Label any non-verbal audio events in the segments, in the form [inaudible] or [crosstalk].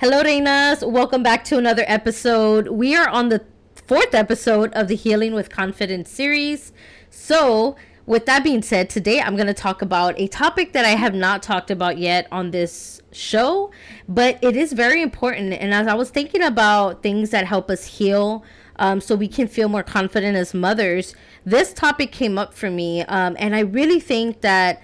Hello, Reinas. Welcome back to another episode. We are on the fourth episode of the Healing with Confidence series. So, with that being said, today I'm going to talk about a topic that I have not talked about yet on this show, but it is very important. And as I was thinking about things that help us heal, um, so we can feel more confident as mothers, this topic came up for me. Um, and I really think that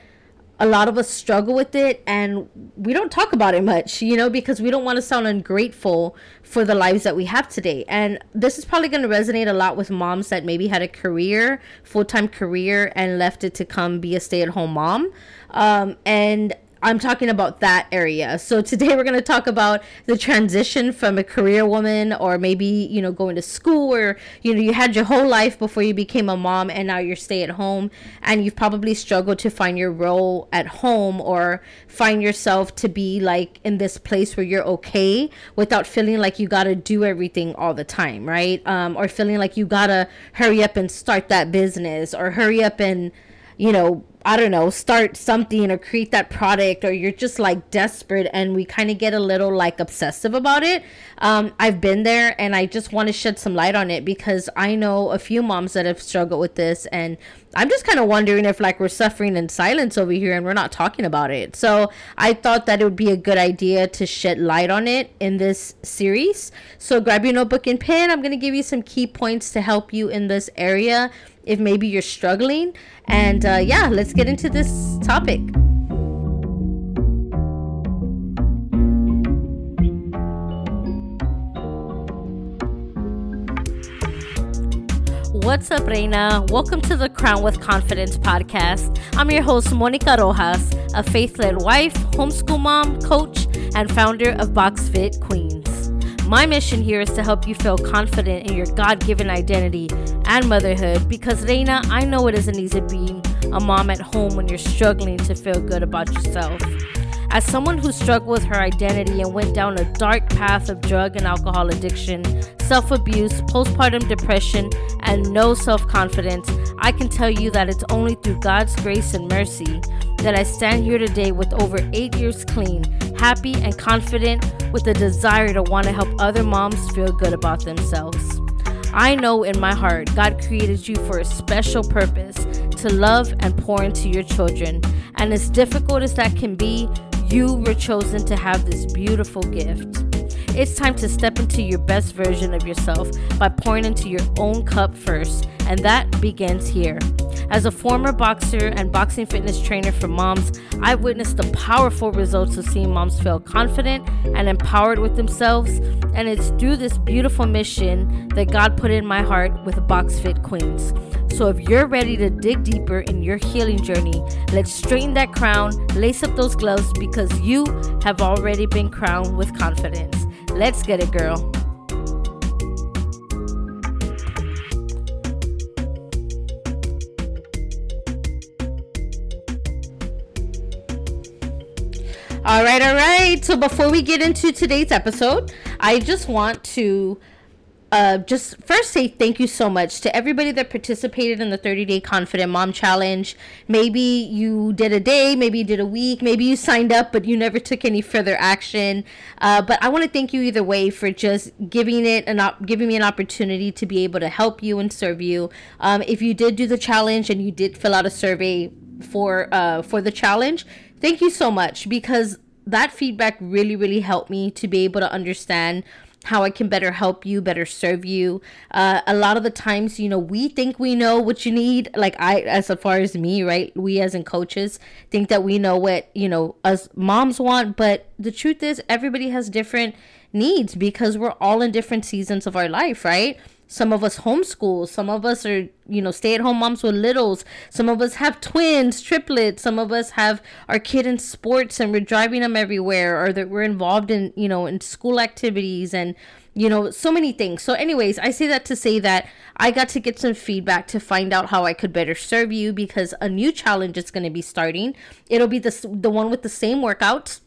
a lot of us struggle with it and we don't talk about it much, you know, because we don't want to sound ungrateful for the lives that we have today. And this is probably going to resonate a lot with moms that maybe had a career, full time career, and left it to come be a stay at home mom. Um, and I'm talking about that area. So today we're going to talk about the transition from a career woman or maybe, you know, going to school or, you know, you had your whole life before you became a mom and now you're stay at home and you've probably struggled to find your role at home or find yourself to be like in this place where you're okay without feeling like you got to do everything all the time, right? Um, or feeling like you got to hurry up and start that business or hurry up and, you know, I don't know, start something or create that product, or you're just like desperate and we kind of get a little like obsessive about it. Um, I've been there and I just want to shed some light on it because I know a few moms that have struggled with this. And I'm just kind of wondering if like we're suffering in silence over here and we're not talking about it. So I thought that it would be a good idea to shed light on it in this series. So grab your notebook and pen. I'm going to give you some key points to help you in this area if maybe you're struggling. And uh, yeah, let's get into this topic. What's up, Reina? Welcome to the Crown with Confidence podcast. I'm your host, Monica Rojas, a faith led wife, homeschool mom, coach, and founder of Box Fit Queens. My mission here is to help you feel confident in your God given identity and motherhood because, Reina, I know it isn't easy being a mom at home when you're struggling to feel good about yourself. As someone who struggled with her identity and went down a dark path of drug and alcohol addiction, self abuse, postpartum depression, and no self confidence, I can tell you that it's only through God's grace and mercy that I stand here today with over eight years clean, happy, and confident with a desire to want to help other moms feel good about themselves. I know in my heart God created you for a special purpose to love and pour into your children. And as difficult as that can be, you were chosen to have this beautiful gift. It's time to step into your best version of yourself by pouring into your own cup first, and that begins here. As a former boxer and boxing fitness trainer for moms, I've witnessed the powerful results of seeing moms feel confident and empowered with themselves, and it's through this beautiful mission that God put in my heart with Box Fit Queens. So if you're ready to dig deeper in your healing journey, let's straighten that crown, lace up those gloves because you have already been crowned with confidence. Let's get it, girl. All right, all right. So before we get into today's episode, I just want to uh, just first say thank you so much to everybody that participated in the 30 day confident mom challenge. Maybe you did a day, maybe you did a week, maybe you signed up, but you never took any further action. Uh, but I want to thank you either way for just giving it and op- giving me an opportunity to be able to help you and serve you. Um, if you did do the challenge and you did fill out a survey for uh, for the challenge, thank you so much because that feedback really really helped me to be able to understand how I can better help you, better serve you. Uh, a lot of the times, you know, we think we know what you need. Like I, as far as me, right? We as in coaches think that we know what you know us moms want, but the truth is, everybody has different needs because we're all in different seasons of our life, right? Some of us homeschool. Some of us are, you know, stay at home moms with littles. Some of us have twins, triplets. Some of us have our kid in sports and we're driving them everywhere or that we're involved in, you know, in school activities and, you know, so many things. So, anyways, I say that to say that I got to get some feedback to find out how I could better serve you because a new challenge is going to be starting. It'll be the, the one with the same workouts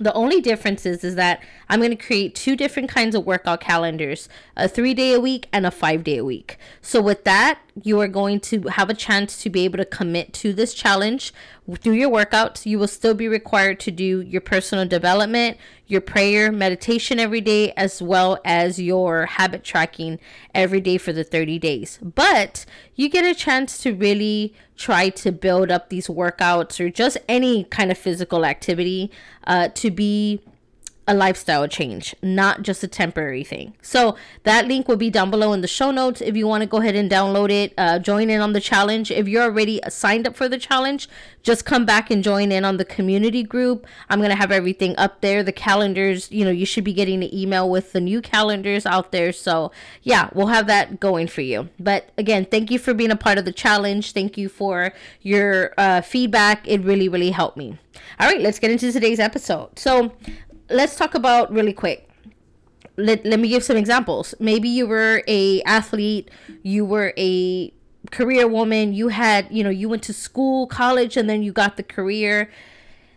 the only difference is, is that I'm going to create two different kinds of workout calendars a three day a week and a five day a week. So, with that, you are going to have a chance to be able to commit to this challenge through your workouts, you will still be required to do your personal development, your prayer, meditation every day, as well as your habit tracking every day for the 30 days. But you get a chance to really try to build up these workouts or just any kind of physical activity uh, to be a lifestyle change, not just a temporary thing. So that link will be down below in the show notes if you want to go ahead and download it, uh, join in on the challenge. If you're already signed up for the challenge, just come back and join in on the community group. I'm to have everything up there. The calendars, you know, you should be getting an email with the new calendars out there. So yeah, we'll have that going for you. But again, thank you for being a part of the challenge. Thank you for your uh, feedback. It really, really helped me. All right, let's get into today's episode. So, let's talk about really quick. Let, let me give some examples. Maybe you were a athlete you were a career woman you had you know you went to school college and then you got the career.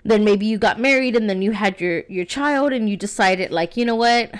Then maybe you got married and then you had your your child and you decided like you know what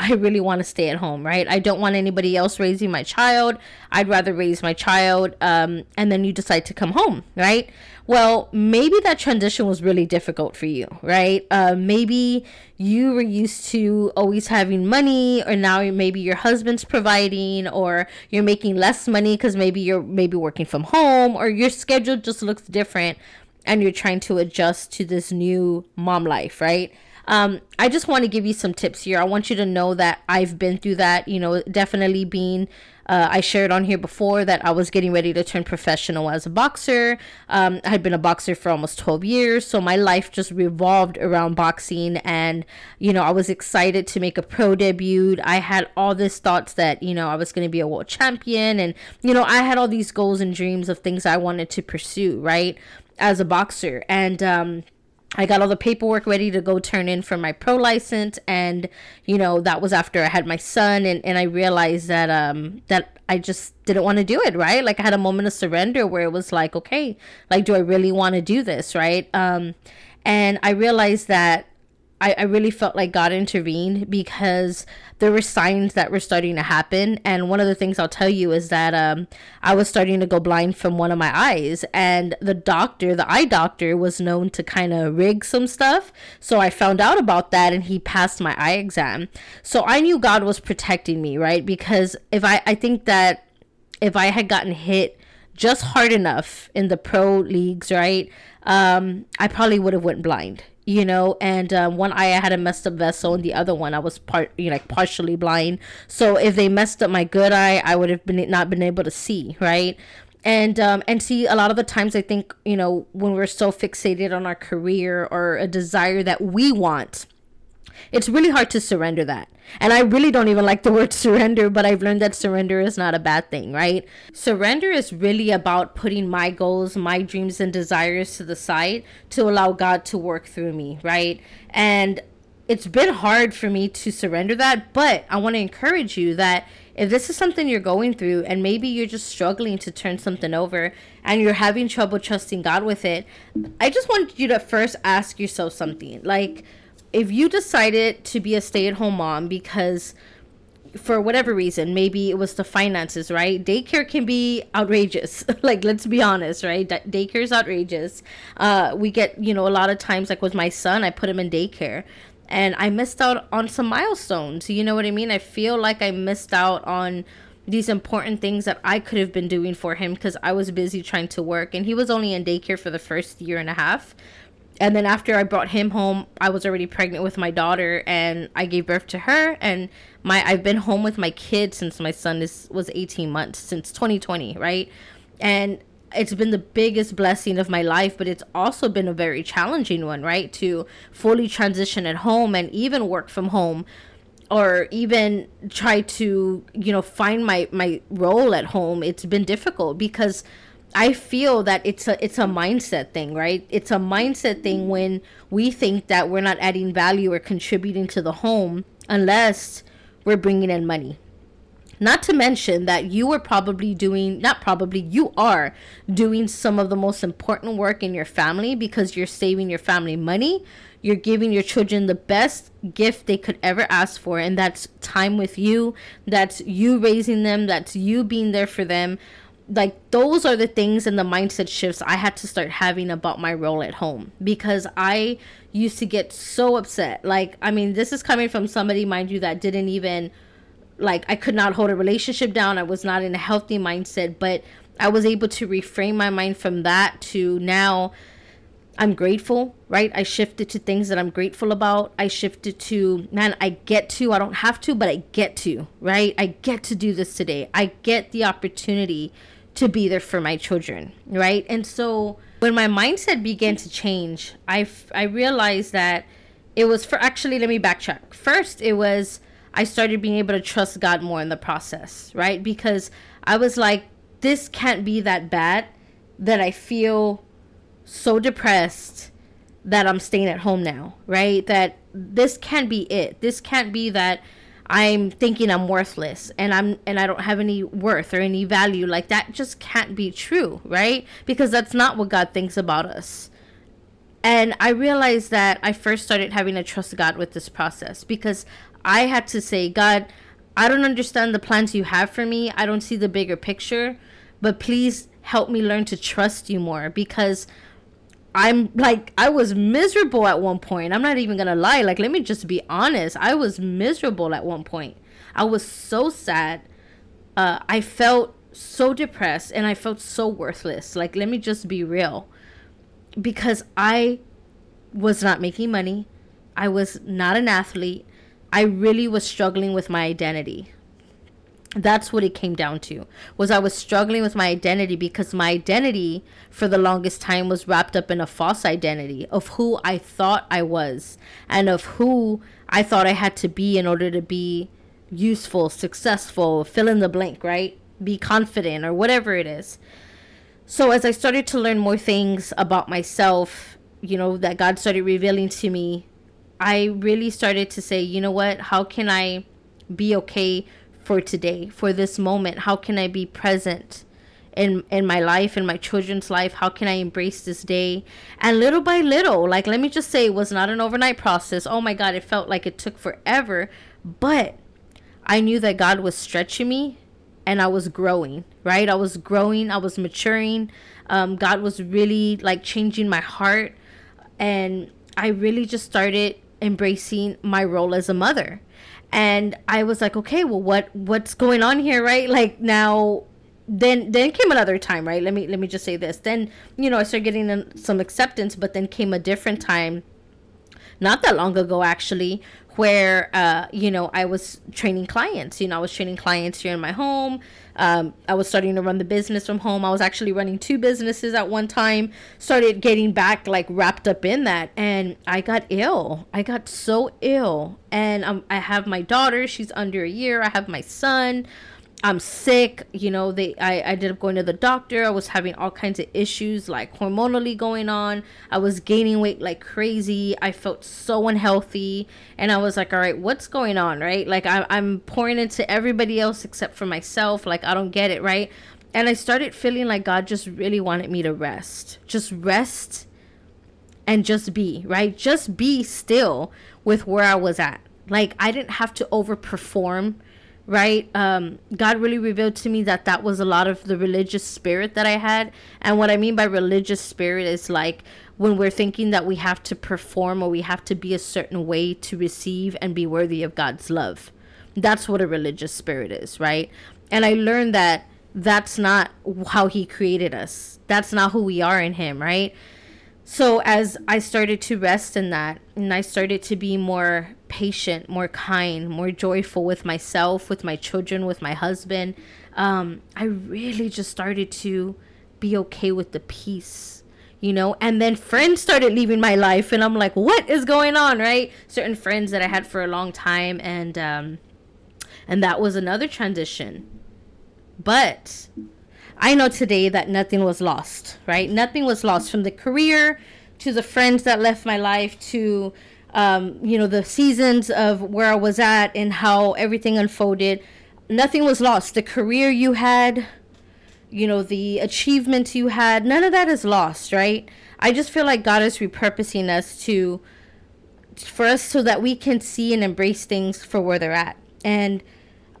I really want to stay at home, right? I don't want anybody else raising my child. I'd rather raise my child. Um, and then you decide to come home, right? Well, maybe that transition was really difficult for you, right? Uh, maybe you were used to always having money, or now maybe your husband's providing, or you're making less money because maybe you're maybe working from home, or your schedule just looks different, and you're trying to adjust to this new mom life, right? Um, I just want to give you some tips here. I want you to know that I've been through that, you know, definitely being uh, I shared on here before that I was getting ready to turn professional as a boxer. Um, I had been a boxer for almost 12 years, so my life just revolved around boxing. And, you know, I was excited to make a pro debut. I had all these thoughts that, you know, I was going to be a world champion. And, you know, I had all these goals and dreams of things I wanted to pursue, right, as a boxer. And, um, I got all the paperwork ready to go turn in for my pro license and you know that was after I had my son and, and I realized that um that I just didn't want to do it right? Like I had a moment of surrender where it was like okay like do I really want to do this right? Um and I realized that I, I really felt like God intervened because there were signs that were starting to happen. And one of the things I'll tell you is that um, I was starting to go blind from one of my eyes. And the doctor, the eye doctor, was known to kind of rig some stuff. So I found out about that and he passed my eye exam. So I knew God was protecting me, right? Because if I, I think that if I had gotten hit just hard enough in the pro leagues, right? Um, I probably would have went blind you know and um, one eye i had a messed up vessel and the other one i was part you know like partially blind. So if they messed up my good eye i would have been not been able to see right? And um and see a lot of the times i think you know when we're so fixated on our career or a desire that we want it's really hard to surrender that. And I really don't even like the word [laughs] surrender, but I've learned that surrender is not a bad thing, right? Surrender is really about putting my goals, my dreams, and desires to the side to allow God to work through me, right? And it's been hard for me to surrender that, but I want to encourage you that if this is something you're going through and maybe you're just struggling to turn something over and you're having trouble trusting God with it, I just want you to first ask yourself something. Like, if you decided to be a stay-at-home mom because for whatever reason maybe it was the finances right? Daycare can be outrageous. [laughs] Like let's be honest right? Daycare is outrageous. Uh we get you know a lot of times like with my son i put him in daycare. And i missed out on some milestones. You know what i mean? I feel like i missed out on these important things that I could have been doing for him because I was busy trying to work. And he was only in daycare for the first year and a half and then after I brought him home, I was already pregnant with my daughter, and I gave birth to her. And my I've been home with my kid since my son is was 18 months since 2020, right? And it's been the biggest blessing of my life, but it's also been a very challenging one, right? To fully transition at home and even work from home or even try to, you know, find my my role at home. It's been difficult because I feel that it's a it's a mindset thing, right? It's a mindset thing when we think that we're not adding value or contributing to the home unless we're bringing in money. Not to mention that you are probably doing, not probably, you are doing some of the most important work in your family because you're saving your family money. You're giving your children the best gift they could ever ask for, and that's time with you. That's you raising them. That's you being there for them like those are the things and the mindset shifts I had to start having about my role at home because I used to get so upset. Like, I mean, this is coming from somebody, mind you, that didn't even like I could not hold a relationship down. I was not in a healthy mindset, but I was able to reframe my mind from that to now I'm grateful, right? I shifted to things that I'm grateful about. I shifted to, man, I get to, I don't have to, but I get to, right? I get to do this today. I get the opportunity to be there for my children, right? And so when my mindset began to change, I, I realized that it was for actually, let me backtrack. First, it was I started being able to trust God more in the process, right? Because I was like, this can't be that bad that I feel so depressed that I'm staying at home now, right? That this can't be it. This can't be that I'm thinking I'm worthless and I'm and I don't have any worth or any value. Like that just can't be true, right? Because that's not what God thinks about us. And I realized that I first started having to trust God with this process because I had to say, God, I don't understand the plans you have for me. I don't see the bigger picture, but please help me learn to trust you more because I'm like I was miserable at one point. I'm not even going to lie. Like let me just be honest. I was miserable at one point. I was so sad. Uh I felt so depressed and I felt so worthless. Like let me just be real. Because I was not making money. I was not an athlete. I really was struggling with my identity that's what it came down to was i was struggling with my identity because my identity for the longest time was wrapped up in a false identity of who i thought i was and of who i thought i had to be in order to be useful successful fill in the blank right? Be confident or whatever it is. So as i started to learn more things about myself you know that god started revealing to me i really started to say you know what? How can i be okay for today, for this moment? How can I be present in in my life, in my children's life? How can I embrace this day? And little by little, like let me just say it was not an overnight process. Oh my god, it felt like it took forever, but I knew that God was stretching me and I was growing, right? I was growing, I was maturing. Um, God was really like changing my heart and I really just started embracing my role as a mother and I was like, okay, well, what what's going on here, right? Like now, then then came another time, right? Let me let me just say this. Then you know I started getting some acceptance, but then came a different time, not that long ago actually, where uh, you know I was training clients. You know I was training clients here in my home. Um, I was starting to run the business from home. I was actually running two businesses at one time. Started getting back like wrapped up in that, and I got ill. I got so ill, and um, I have my daughter. She's under a year. I have my son. I'm sick. You know, they I, I ended up going to the doctor. I was having all kinds of issues like hormonally going on. I was gaining weight like crazy. I felt so unhealthy. And I was like, all right, what's going on? Right? Like I, I'm pouring into everybody else except for myself. Like I don't get it, right? And I started feeling like God just really wanted me to rest. Just rest and just be, right? Just be still with where I was at. Like I didn't have to overperform right? Um, god really revealed to me that that was a lot of the religious spirit that i had. And what i mean by religious spirit is like when we're thinking that we have to perform or we have to be a certain way to receive and be worthy of god's love. That's what a religious spirit is right? And i learned that that's not how he created us. That's not who we are in him right? So as I started to rest in that and I started to be more patient, more kind, more joyful with myself, with my children, with my husband, um, I really just started to be okay with the peace, you know? And then friends started leaving my life and I'm like, what is going on, right? Certain friends that I had for a long time and um and that was another transition. But I know today that nothing was lost, right? Nothing was lost from the career to the friends that left my life to, um, you know, the seasons of where I was at and how everything unfolded. Nothing was lost. The career you had, you know, the achievements you had, none of that is lost, right? I just feel like God is repurposing us to, for us so that we can see and embrace things for where they're at. And,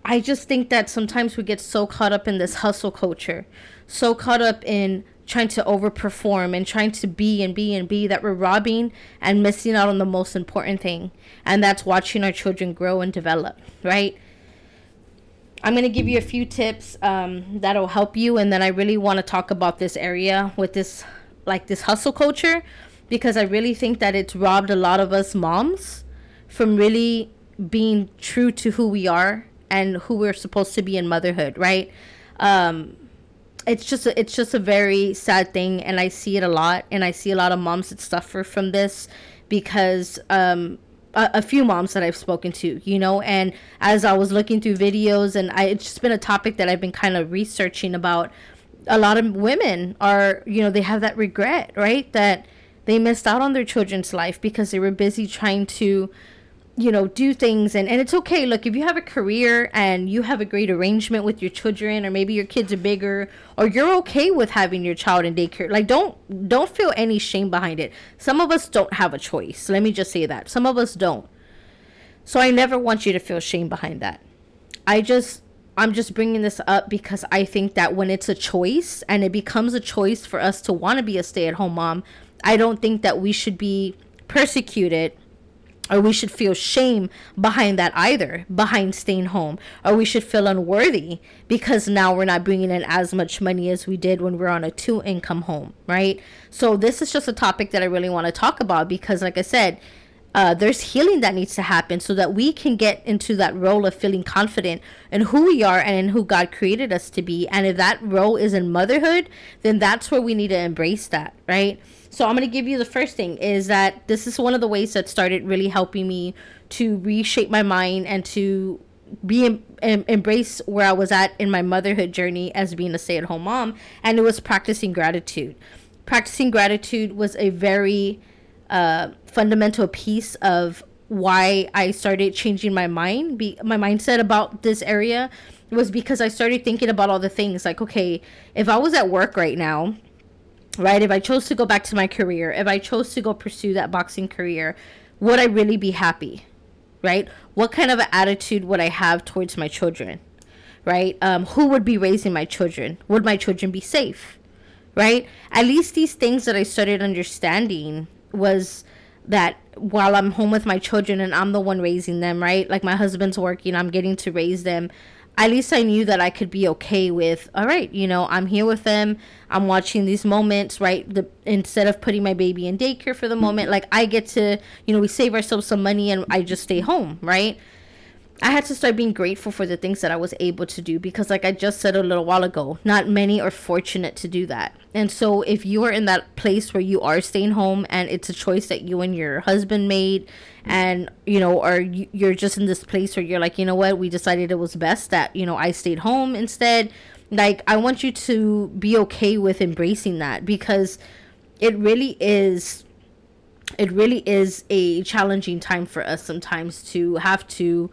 I just think that sometimes we get so caught up in this hustle culture, so caught up in trying to overperform and trying to be and be and be that we're robbing and missing out on the most important thing, and that's watching our children grow and develop, right? I'm going to give you a few tips um, that'll help you, and then I really want to talk about this area with this, like this hustle culture, because I really think that it's robbed a lot of us moms from really being true to who we are and who we're supposed to be in motherhood, right? Um, it's just a, it's just a very sad thing, and I see it a lot, and I see a lot of moms that suffer from this because um, a, a, few moms that I've spoken to, you know, and as I was looking through videos, and I, it's just been a topic that I've been kind of researching about. A lot of women are, you know, they have that regret, right? That they missed out on their children's life because they were busy trying to you know do things and, and it's okay. Look if you have a career and you have a great arrangement with your children or maybe your kids are bigger or you're okay with having your child in daycare like don't don't feel any shame behind it. Some of us don't have a choice. Let me just say that. Some of us don't. So i never want you to feel shame behind that. I just i'm just bringing this up because i think that when it's a choice and it becomes a choice for us to want to be a stay-at-home mom i don't think that we should be persecuted or we should feel shame behind that either behind staying home or we should feel unworthy because now we're not bringing in as much money as we did when we are on a two income home right? So this is just a topic that i really want to talk about because like i said uh, there's healing that needs to happen so that we can get into that role of feeling confident in who we are and in who God created us to be. And if that role is in motherhood, then that's where we need to embrace that, right? So I'm going to give you the first thing is that this is one of the ways that started really helping me to reshape my mind and to be em- em- embrace where I was at in my motherhood journey as being a stay-at-home mom and it was practicing gratitude. Practicing gratitude was a very fundamental piece of why I started changing my mind, be, my mindset about this area was because I started thinking about all the things like, okay, if I was at work right now right? If I chose to go back to my career, if I chose to go pursue that boxing career, would I really be happy? Right? What kind of attitude would I have towards my children? Right? Um, who would be raising my children? Would my children be safe? Right? At least these things that I started understanding was that while I'm home with my children and I'm the one raising them, right? Like my husband's working, I'm getting to raise them at least I knew that I could be okay with, all right, you know, I'm here with them. I'm watching these moments, right? The instead of putting my baby in daycare for the moment, like I get to, you know, we save ourselves some money and I just stay home, right? I had to start being grateful for the things that I was able to do because, like I just said a little while ago, not many are fortunate to do that. And so, if you are in that place where you are staying home and it's a choice that you and your husband made, and you know, or you're just in this place where you're like, you know what, we decided it was best that you know I stayed home instead, like, I want you to be okay with embracing that because it really is it really is a challenging time for us sometimes to have to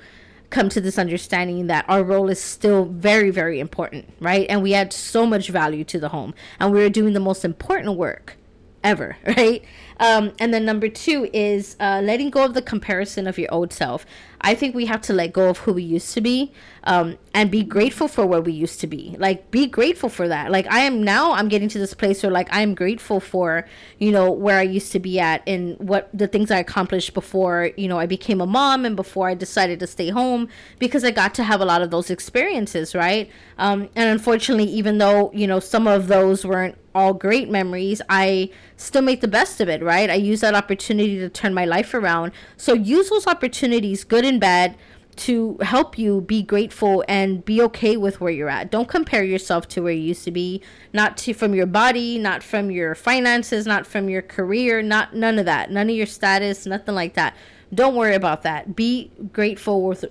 come to this understanding that our role is still very, very important, right? And we add so much value to the home, and we're doing the most important work ever, [laughs] right? Um, and then number two is uh, letting go of the comparison of your old self. I think we have to let go of who we used to be um, and be grateful for where we used to be. Like, be grateful for that. Like, I am now, I'm getting to this place where, like, I'm grateful for, you know, where I used to be at and what the things I accomplished before, you know, I became a mom and before I decided to stay home because I got to have a lot of those experiences, right? Um, and unfortunately, even though, you know, some of those weren't all great memories, I still make the best of it, right? I use that opportunity to turn my life around. So use those opportunities, good and bad, to help you be grateful and be okay with where you're at. Don't compare yourself to where you used to be, not to from your body, not from your finances, not from your career, not none of that. None of your status, nothing like that. Don't worry about that. Be grateful with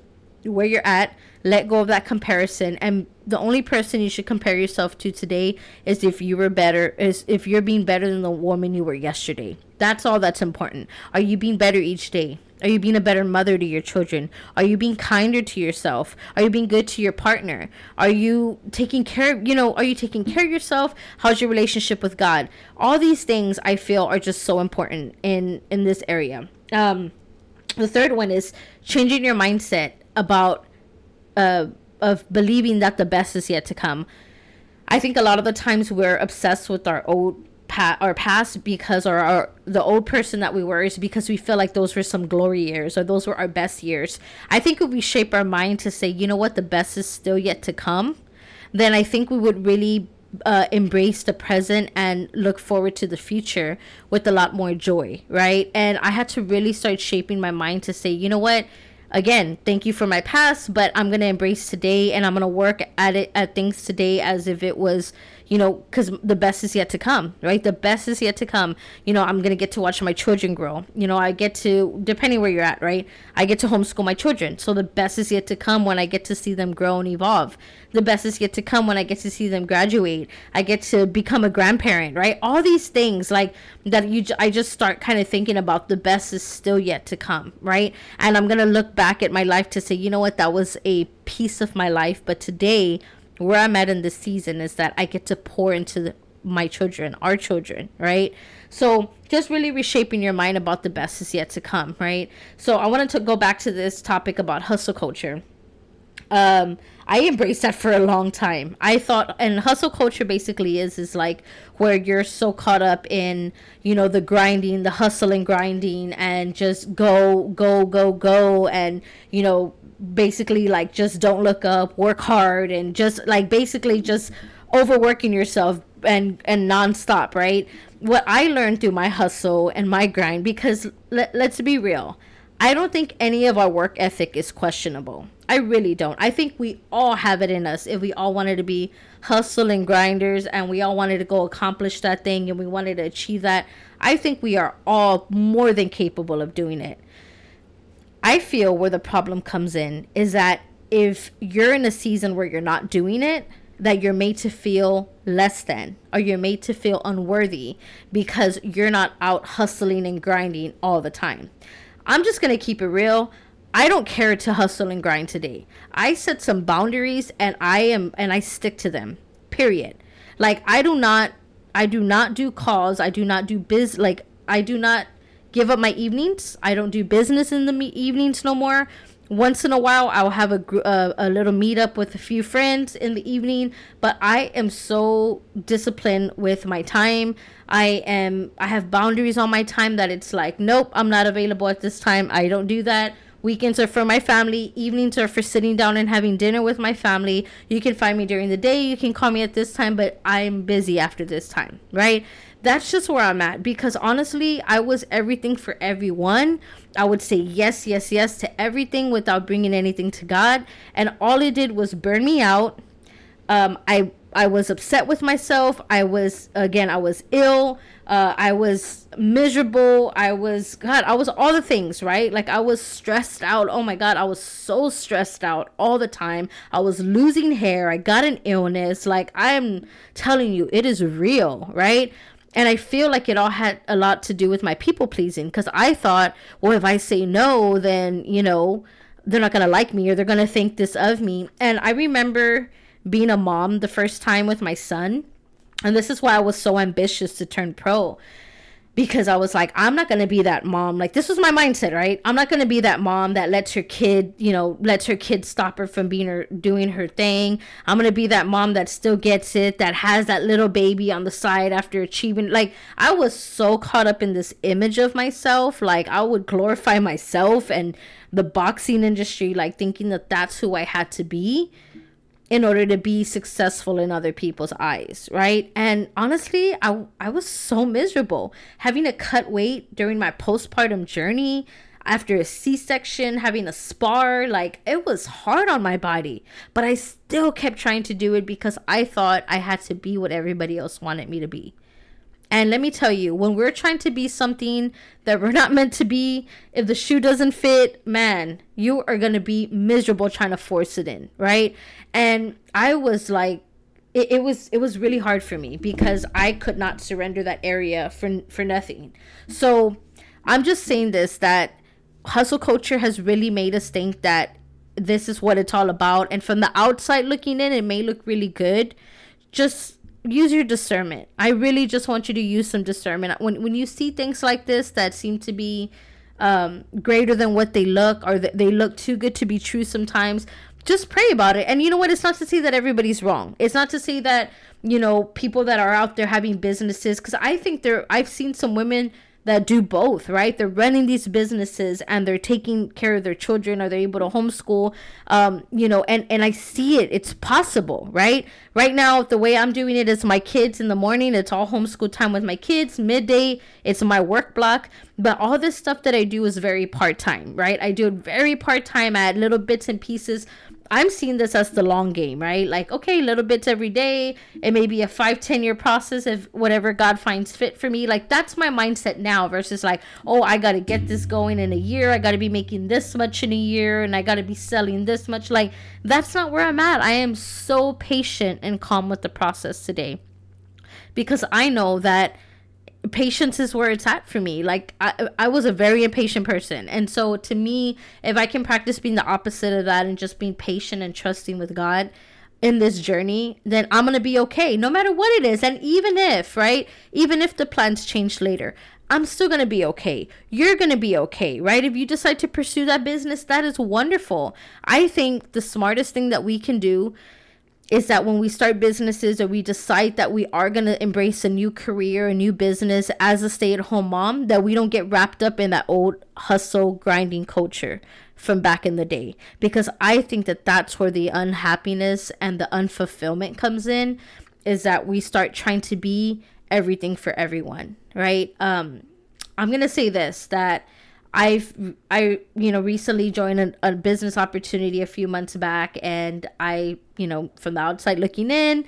where you're at. Let go of that comparison and the only person you should compare yourself to today is if you were better is if you're being better than the woman you were yesterday. That's all that's important. Are you being better each day? Are you being a better mother to your children? Are you being kinder to yourself? Are you being good to your partner? Are you taking care, you know, are you taking care of yourself? How's your relationship with God? All these things I feel are just so important in in this area. Um the third one is changing your mindset about uh of believing that the best is yet to come. I think a lot of the times we're obsessed with our old our past because or our the old person that we were is because we feel like those were some glory years or those were our best years. I think if we shape our mind to say, you know what, the best is still yet to come, then I think we would really uh, embrace the present and look forward to the future with a lot more joy, right? And I had to really start shaping my mind to say, you know what, again, thank you for my past, but I'm gonna embrace today and I'm gonna work at it at things today as if it was you know, because the best is yet to come, right? The best is yet to come. You know, I'm gonna get to watch my children grow. You know, I get to, depending where you're at, right? I get to homeschool my children. So the best is yet to come when I get to see them grow and evolve. The best is yet to come when I get to see them graduate. I get to become a grandparent, right? All these things like that you, I just start kind of thinking about the best is still yet to come, right? And I'm gonna look back at my life to say, you know what, that was a piece of my life, but today where I'm at in this season is that I get to pour into the, my children, our children, right? So just really reshaping your mind about the best is yet to come, right? So I wanted to go back to this topic about hustle culture. Um, I embraced that for a long time. I thought, and hustle culture basically is is like where you're so caught up in, you know, the grinding, the hustling, grinding, and just go, go, go, go, and you know, basically like just don't look up, work hard, and just like basically just overworking yourself and and nonstop, right? What I learned through my hustle and my grind, because let, let's be real, I don't think any of our work ethic is questionable. I really don't. I think we all have it in us if we all wanted to be hustling grinders and we all wanted to go accomplish that thing and we wanted to achieve that. I think we are all more than capable of doing it. I feel where the problem comes in is that if you're in a season where you're not doing it, that you're made to feel less than or you're made to feel unworthy because you're not out hustling and grinding all the time. I'm just going to keep it real. I don't care to hustle and grind today. I set some boundaries and I am and I stick to them. Period. Like I do not I do not do calls. I do not do biz like I do not give up my evenings. I don't do business in the me- evenings no more. Once in a while, I'll have a, gr- uh, a little meetup with a few friends in the evening, but I am so disciplined with my time. I am I have boundaries on my time that it's like, nope, I'm not available at this time. I don't do that. Weekends are for my family. Evenings are for sitting down and having dinner with my family. You can find me during the day. You can call me at this time, but I'm busy after this time, right? that's just where I'm at because honestly, I was everything for everyone. I would say yes, yes, yes to everything without bringing anything to God, and all it did was burn me out. Um, I I was upset with myself. I was again, I was ill. Uh, I was miserable. I was God. I was all the things, right? Like I was stressed out. Oh my God, I was so stressed out all the time. I was losing hair. I got an illness. Like I'm telling you, it is real, right? And I feel like it all had a lot to do with my people pleasing because I thought, well, if I say no, then, you know, they're not going to like me or they're going to think this of me. And I remember being a mom the first time with my son. And this is why I was so ambitious to turn pro because I was like, I'm not gonna be that mom. Like this was my mindset, right? I'm not gonna be that mom that lets her kid, you know, lets her kid stop her from being her doing her thing. I'm gonna be that mom that still gets it, that has that little baby on the side after achieving. Like I was so caught up in this image of myself, like I would glorify myself and the boxing industry, like thinking that that's who I had to be in order to be successful in other people's eyes, right? And honestly, I I was so miserable having to cut weight during my postpartum journey after a C-section, having a spar, like it was hard on my body, but I still kept trying to do it because I thought I had to be what everybody else wanted me to be. And let me tell you, when we're trying to be something that we're not meant to be, if the shoe doesn't fit, man, you are going to be miserable trying to force it in, right? And I was like, it, it was it was really hard for me because I could not surrender that area for for nothing. So I'm just saying this that hustle culture has really made us think that this is what it's all about. And from the outside looking in, it may look really good. Just use your discernment. I really just want you to use some discernment. When when you see things like this that seem to be um, greater than what they look, or that they look too good to be true sometimes, just pray about it. And you know what? It's not to say that everybody's wrong. It's not to say that, you know, people that are out there having businesses, because I think there, I've seen some women that do both, right? They're running these businesses and they're taking care of their children Are they're able to homeschool, um, you know, and, and I see it. It's possible, right? Right now, the way I'm doing it is my kids in the morning, it's all homeschool time with my kids. Midday, it's my work block. But all this stuff that I do is very part time, right? I do it very part time at little bits and pieces I'm seeing this as the long game, right? Like, okay, little bits every day. It may be a five, ten year process if whatever God finds fit for me. Like, that's my mindset now versus like, oh, I got to get this going in a year. I got to be making this much in a year and I got to be selling this much. Like, that's not where I'm at. I am so patient and calm with the process today because I know that patience is where it's at for me. Like I, I was a very impatient person. And so to me, if I can practice being the opposite of that and just being patient and trusting with God in this journey, then I'm to be okay no matter what it is. And even if, right? Even if the plans change later, I'm still to be okay. You're to be okay, right? If you decide to pursue that business, that is wonderful. I think the smartest thing that we can do is that when we start businesses or we decide that we are going to embrace a new career, a new business as a stay at home mom, that we don't get wrapped up in that old hustle grinding culture from back in the day. Because I think that that's where the unhappiness and the unfulfillment comes in, is that we start trying to be everything for everyone, right? Um, I'm going to say this that I've I you know recently joined a, a, business opportunity a few months back and I you know from the outside looking in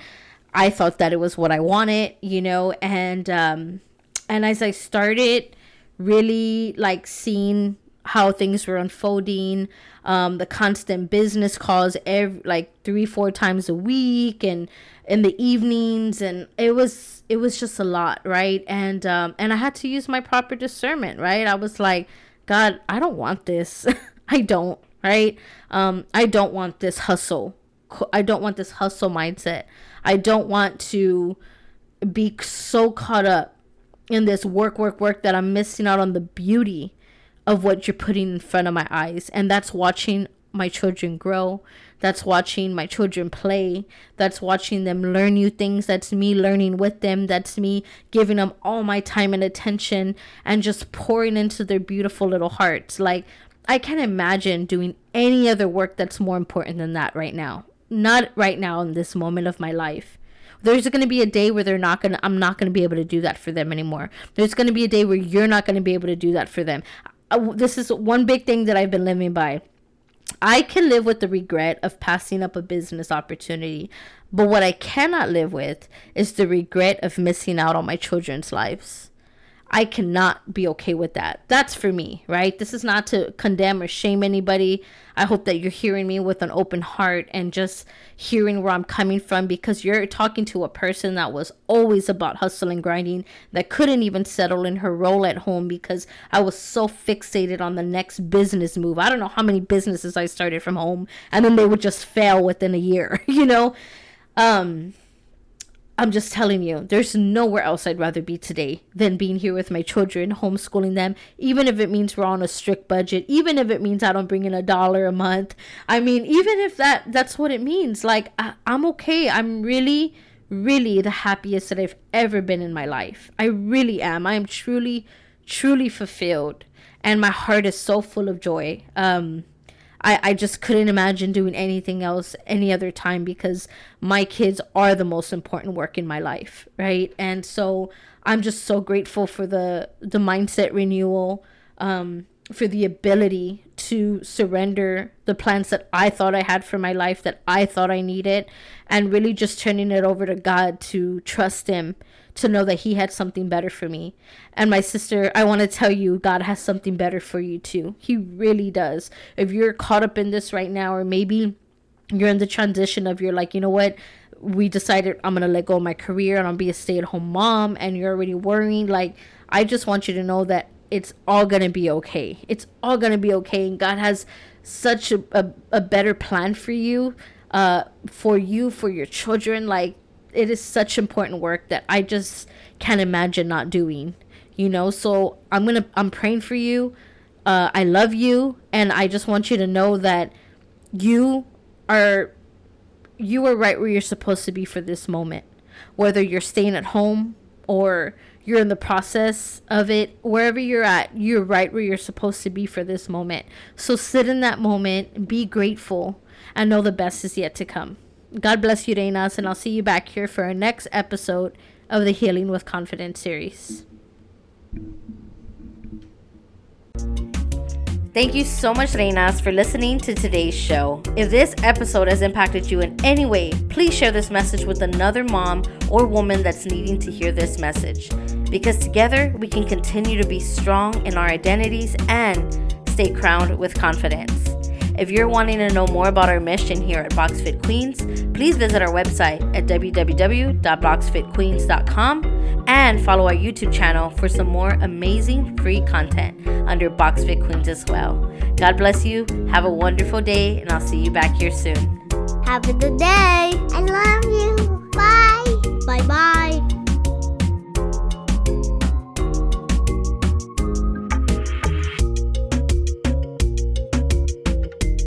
I thought that it was what I wanted you know and um and as I started really like seeing how things were unfolding um the constant business calls every like three four times a week and in the evenings and it was it was just a lot right? And um and I had to use my proper discernment right? I was like God, I don't want this. [laughs] I don't, right? Um, I don't want this hustle. I don't want this hustle mindset. I don't want to be so caught up in this work, work, work that I'm missing out on the beauty of what you're putting in front of my eyes. And that's watching my children grow. That's watching my children play. That's watching them learn new things. That's me learning with them. That's me giving them all my time and attention and just pouring into their beautiful little hearts. Like, I can't imagine doing any other work that's more important than that right now. Not right now in this moment of my life. There's going to be a day where they're not going to I'm not going to be able to do that for them anymore. There's going to be a day where you're not going to be able to do that for them. Uh, this is one big thing that I've been living by I can live with the regret of passing up a business opportunity, but what I cannot live with is the regret of missing out on my children's lives. I cannot be okay with that. That's for me, right? This is not to condemn or shame anybody. I hope that you're hearing me with an open heart and just hearing where I'm coming from because you're talking to a person that was always about hustle and grinding, that couldn't even settle in her role at home because I was so fixated on the next business move. I don't know how many businesses I started from home and then they would just fail within a year, [laughs] you know? Um, I'm just telling you, there's nowhere else I'd rather be today than being here with my children, homeschooling them, even if it means we're on a strict budget, even if it means I don't bring in a dollar a month. I mean, even if that that's what it means, like I, I'm okay. I'm really, really the happiest that I've ever been in my life. I really am. I am truly, truly fulfilled. And my heart is so full of joy. Um, I, I just couldn't imagine doing anything else any other time because my kids are the most important work in my life right? And so i'm just so grateful for the the mindset renewal um, for the ability to surrender the plans that i thought i had for my life that i thought i needed and really just turning it over to god to trust him to know that he had something better for me. And my sister, I want to tell you, God has something better for you too. He really does. If you're caught up in this right now, or maybe you're in the transition of you're like, you know what? We decided I'm gonna let go of my career and I'll be a stay-at-home mom, and you're already worrying. Like, I just want you to know that it's all gonna be okay. It's all gonna be okay, and God has such a, a, a better plan for you, uh, for you, for your children. Like it is such important work that I just can't imagine not doing. You know, so I'm gonna I'm praying for you. Uh, I love you, and I just want you to know that you are you are right where you're supposed to be for this moment. Whether you're staying at home or you're in the process of it, wherever you're at, you're right where you're supposed to be for this moment. So sit in that moment, be grateful, and know the best is yet to come. God bless you, Reinas, and I'll see you back here for our next episode of the Healing with Confidence series. Thank you so much, Reinas, for listening to today's show. If this episode has impacted you in any way, please share this message with another mom or woman that's needing to hear this message. Because together we can continue to be strong in our identities and stay crowned with confidence. If you're wanting to know more about our mission here at BoxFit Queens, please visit our website at www.boxfitqueens.com and follow our YouTube channel for some more amazing free content under BoxFit Queens as well. God bless you. Have a wonderful day, and I'll see you back here soon. Have a good day. I love you. Bye. Bye bye.